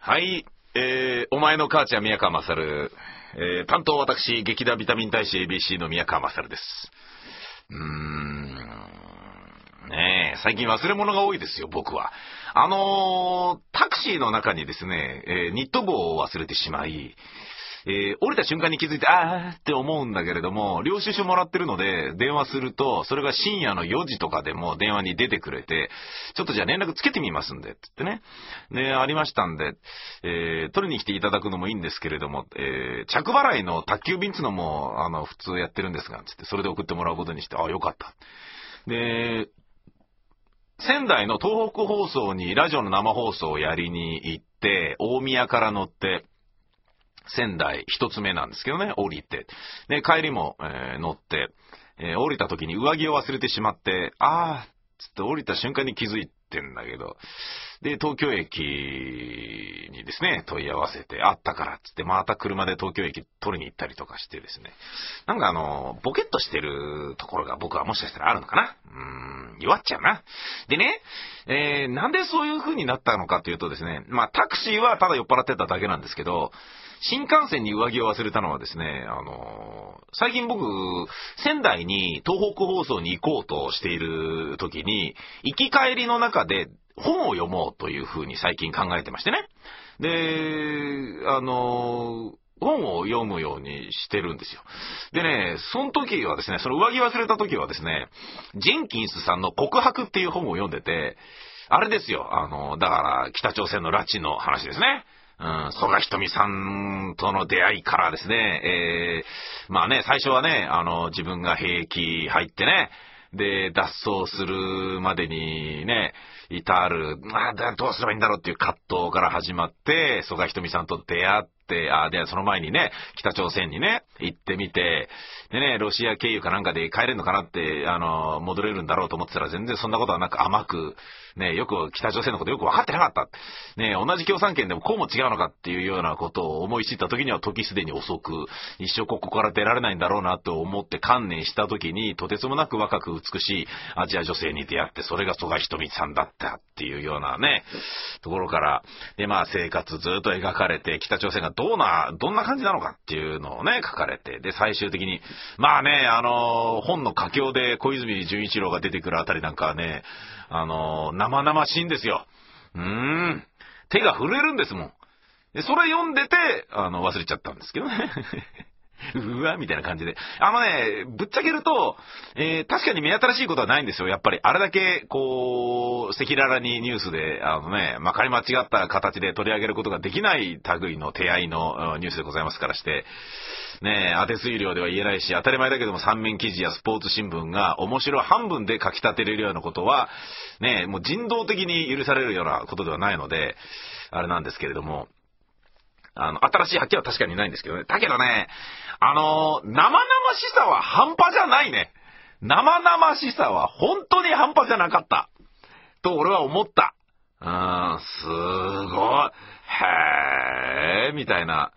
はい、えー、お前の母ちゃん宮川勝、えー、担当私、劇団ビタミン大使 ABC の宮川勝です。うーん、ねえ、最近忘れ物が多いですよ、僕は。あのー、タクシーの中にですね、えー、ニット帽を忘れてしまい、えー、降りた瞬間に気づいて、あーって思うんだけれども、領収書もらってるので、電話すると、それが深夜の4時とかでも電話に出てくれて、ちょっとじゃあ連絡つけてみますんで、つってね。で、ありましたんで、えー、取りに来ていただくのもいいんですけれども、えー、着払いの宅急便つのも、あの、普通やってるんですが、つって、それで送ってもらうことにして、あ、よかった。で、仙台の東北放送にラジオの生放送をやりに行って、大宮から乗って、仙台一つ目なんですけどね、降りて。で、帰りも、えー、乗って、えー、降りた時に上着を忘れてしまって、あー、つって降りた瞬間に気づいてんだけど、で、東京駅にですね、問い合わせて、あったからっつって、また車で東京駅取りに行ったりとかしてですね、なんかあの、ボケっとしてるところが僕はもしかしたらあるのかな。うーん、弱っちゃうな。でね、えー、なんでそういう風になったのかというとですね、まあタクシーはただ酔っ払ってただけなんですけど、新幹線に上着を忘れたのはですね、あの最近僕、仙台に東北放送に行こうとしている時に、行き帰りの中で本を読もうという風に最近考えてましてね。で、あの本を読むようにしてるんですよ。でね、その時はですね、その上着忘れた時はですね、ジンキンスさんの告白っていう本を読んでて、あれですよ、あの、だから北朝鮮の拉致の話ですね。うん、曽我ひとみさんとの出会いからですね、えー、まあね、最初はね、あの、自分が兵役入ってね、で、脱走するまでにね、至る、まあ、どうすればいいんだろうっていう葛藤から始まって、曽我ひとみさんと出会って、あ、で、その前にね、北朝鮮にね、行ってみて、でね、ロシア経由かなんかで帰れるのかなって、あの、戻れるんだろうと思ってたら全然そんなことはなく甘く、ね、よく北朝鮮のことよく分かってなかった。ね、同じ共産圏でもこうも違うのかっていうようなことを思い知った時には時すでに遅く、一生ここから出られないんだろうなと思って観念した時に、とてつもなく若く美しいアジア女性に出会って、それが曽我ひとみさんだったっていうようなね、ところから、で、まあ生活ずっと描かれて、北朝鮮がどうな、どんな感じなのかっていうのをね、書かれて、で、最終的に、まあね、あの、本の佳境で小泉純一郎が出てくるあたりなんかはね、あの、生々しいんですよ。うーん。手が震えるんですもん。で、それ読んでて、あの、忘れちゃったんですけどね。うわ、みたいな感じで。あのね、ぶっちゃけると、えー、確かに目新しいことはないんですよ。やっぱり、あれだけ、こう、赤裸々にニュースで、あのね、まかり間違った形で取り上げることができない類の手合いのニュースでございますからして、ね当て推量では言えないし、当たり前だけども三面記事やスポーツ新聞が面白半分で書き立てれるようなことは、ねもう人道的に許されるようなことではないので、あれなんですけれども、あの、新しい発見は確かにないんですけどね。だけどね、あの生々しさは半端じゃないね。生々しさは本当に半端じゃなかった。と俺は思った。うーん、すごい。へー、みたいな。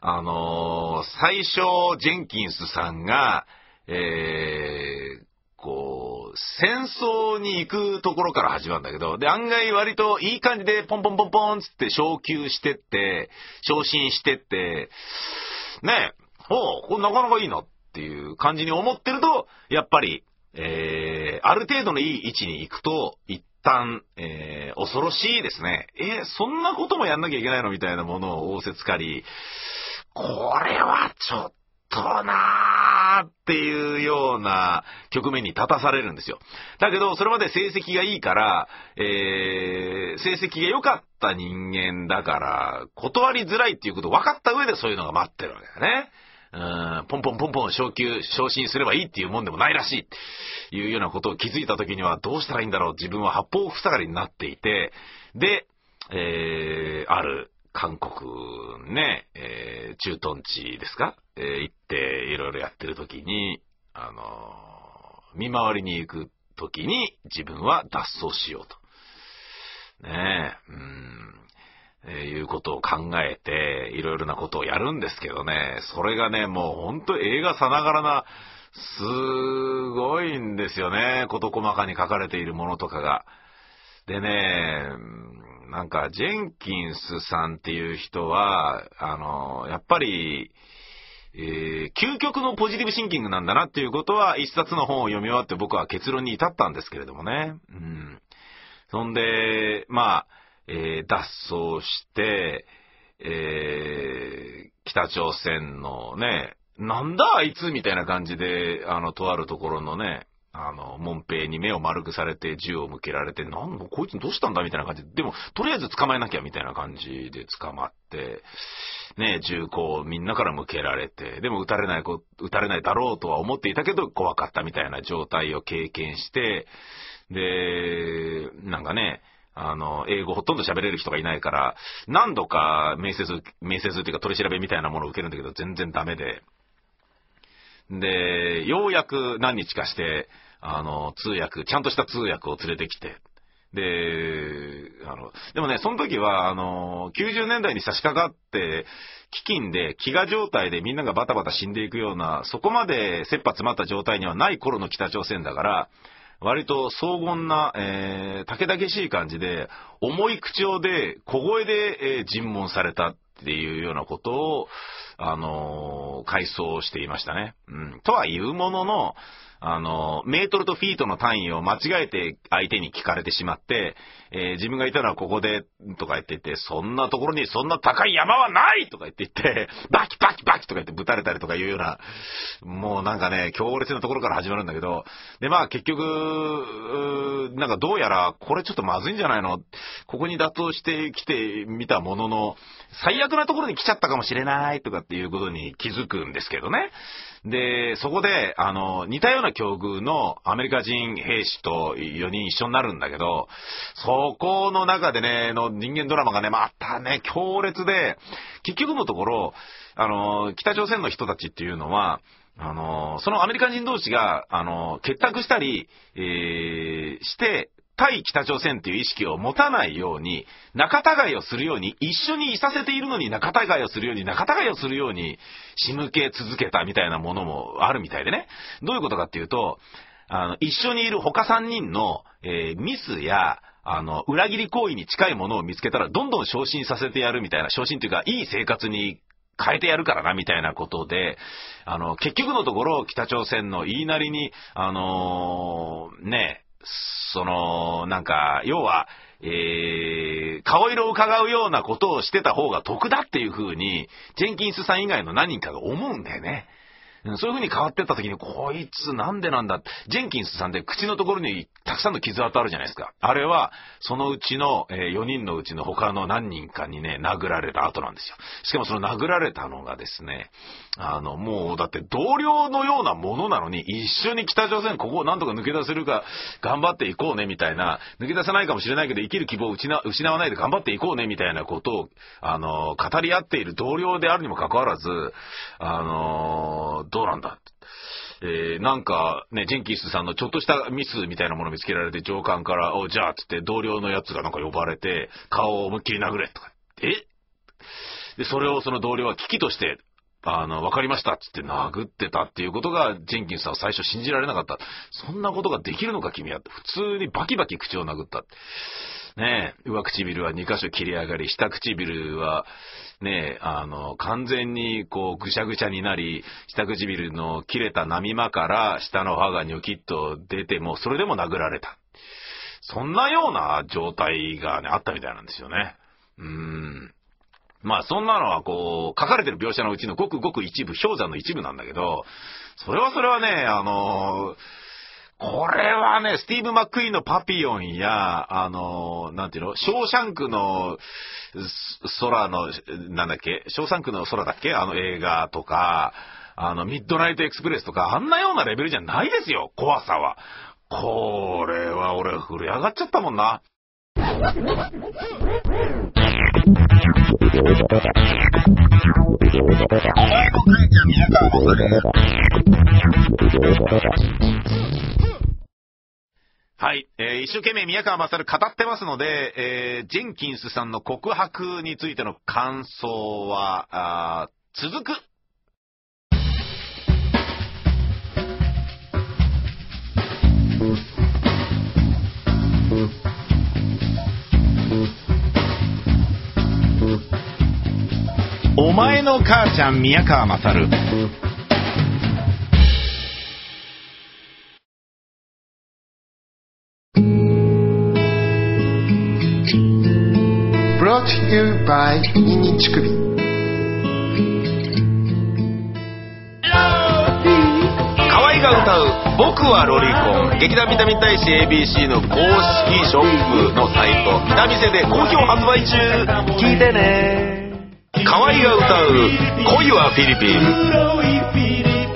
あのー、最初、ジェンキンスさんが、えー、こう、戦争に行くところから始まるんだけど、で、案外割といい感じでポンポンポンポンつって昇級してって、昇進してって、ねえ、おこれなかなかいいなっていう感じに思ってると、やっぱり、えー、ある程度のいい位置に行くと、一旦、えー、恐ろしいですね。えー、そんなこともやんなきゃいけないのみたいなものを仰せつかり、これはちょっとなぁっていうような局面に立たされるんですよ。だけど、それまで成績がいいから、えー、成績が良かった人間だから、断りづらいっていうことを分かった上でそういうのが待ってるわけだね。うん、ポンポンポンポン昇級、昇進すればいいっていうもんでもないらしい。っていうようなことを気づいた時にはどうしたらいいんだろう自分は八方塞がりになっていて、で、えー、ある韓国ね、えー、駐屯地ですか、えー、行っていろいろやってる時に、あのー、見回りに行く時に自分は脱走しようと。ねえ、うん。えーいうことを考えて、いろいろなことをやるんですけどね、それがね、もうほんと映画さながらな、すごいんですよね、事細かに書かれているものとかが。でね、なんか、ジェンキンスさんっていう人は、あの、やっぱり、えー究極のポジティブシンキングなんだなっていうことは、一冊の本を読み終わって僕は結論に至ったんですけれどもね。うん。そんで、まあ、えー脱走して、えー北朝鮮のね、なんだあいつみたいな感じで、あの、とあるところのね、あの、門兵に目を丸くされて銃を向けられて、なんだ、こいつどうしたんだみたいな感じで、でも、とりあえず捕まえなきゃみたいな感じで捕まって、ね、銃口をみんなから向けられて、でも撃たれないこ、撃たれないだろうとは思っていたけど、怖かったみたいな状態を経験して、で、なんかね、あの、英語ほとんど喋れる人がいないから、何度か面接、面接っていうか取り調べみたいなものを受けるんだけど、全然ダメで。で、ようやく何日かして、あの、通訳、ちゃんとした通訳を連れてきて、で、あの、でもね、その時は、あの、90年代に差し掛かって、飢饉で、飢餓状態でみんながバタバタ死んでいくような、そこまで切羽詰まった状態にはない頃の北朝鮮だから、割と荘厳な、えー、竹々しい感じで、重い口調で、小声で、えー尋問されたっていうようなことを、あのー回想していましたね。うん。とはいうものの、あの、メートルとフィートの単位を間違えて相手に聞かれてしまって、えー自分がいたのはここで、とか言ってて、そんなところにそんな高い山はないとか言って言って、バキバキバキとか言ってぶたれたりとかいうような、もうなんかね、強烈なところから始まるんだけど、で、まあ結局、なんかどうやら、これちょっとまずいんじゃないの？ここに妥当してきてみたものの、最悪なところに来ちゃったかもしれないとかってていうことに気づくんですけどね。で、そこで、あの、似たような境遇のアメリカ人兵士と4人一緒になるんだけど、そこの中でね、の人間ドラマがね、またね、強烈で、結局のところ、あの、北朝鮮の人たちっていうのは、あの、そのアメリカ人同士が、あの、結託したり、えーして、対北朝鮮っていう意識を持たないように、仲違いをするように、一緒にいさせているのに仲違いをするように、仲違いをするように仕向け続けたみたいなものもあるみたいでね。どういうことかっていうと、あの、一緒にいる他3人の、えーミスや、あの、裏切り行為に近いものを見つけたら、どんどん昇進させてやるみたいな、昇進というか、いい生活に変えてやるからな、みたいなことで、あの、結局のところ、北朝鮮の言いなりに、あのーね、その、なんか、要は、えー、顔色を伺うようなことをしてた方が得だっていうふうに、ジェンキンスさん以外の何人かが思うんだよね。そういう風に変わってった時に、こいつなんでなんだ？ジェンキンスさんって口のところにたくさんの傷跡あるじゃないですか。あれは、そのうちの、え4人のうちの他の何人かにね、殴られた後なんですよ。しかもその殴られたのがですね、あの、もう、だって同僚のようなものなのに、一緒に北朝鮮ここをなんとか抜け出せるか、頑張っていこうね、みたいな、抜け出せないかもしれないけど、生きる希望を失わないで頑張っていこうね、みたいなことを、あの、語り合っている同僚であるにもかかわらず、あの、どうなんだ？ってえーなんか、ね、ジェンキンスさんのちょっとしたミスみたいなもの見つけられて、上官から、お、じゃあ、つって同僚のやつがなんか呼ばれて、顔を思いっきり殴れ、とか。え？で、それをその同僚は危機として、あの、わかりましたつって殴ってたっていうことが、ジェンキンスさんは最初信じられなかった。そんなことができるのか君は。普通にバキバキ口を殴った。ねえ、上唇は2箇所切り上がり、下唇は、ね、あの、完全にこう、ぐしゃぐしゃになり、下唇の切れた波間から下の歯がニョキッと出ても、それでも殴られた。そんなような状態がね、あったみたいなんですよね。うーん。まあそんなのはこう、書かれてる描写のうちのごくごく一部、氷山の一部なんだけど、それはそれはね、あのこれはね、スティーブ・マックイーンのパピヨンや、あのなんていうの、ショーシャンクの空の、なんだっけ、ショーシャンクの空だっけあの映画とか、あの、ミッドナイトエクスプレスとか、あんなようなレベルじゃないですよ、怖さは。これは俺、震え上がっちゃったもんな。はい。えー一生懸命宮川勝語ってますので、えージェンキンスさんの告白についての感想は、あ続く。お前の母ちゃん宮川勝。You by ニンニン乳首河合が歌う「僕はロリコン」劇団ビタミン大使 ABC の公式ショップのサイト。ビタミセで好評発売中。聞いてね。河合が歌う「恋はフィリピン」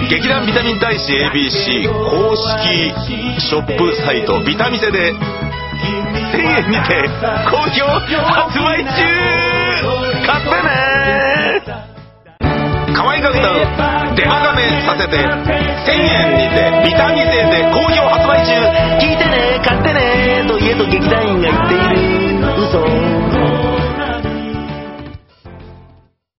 劇団ビタミン大使 ABC 公式ショップサイト。ビタミセで1000円にて好評発売中。買ってね。可愛がったデマガメさせて1000円にてリターン2で好評発売中聞いてね。買ってね。と家と劇団員が言っている。嘘。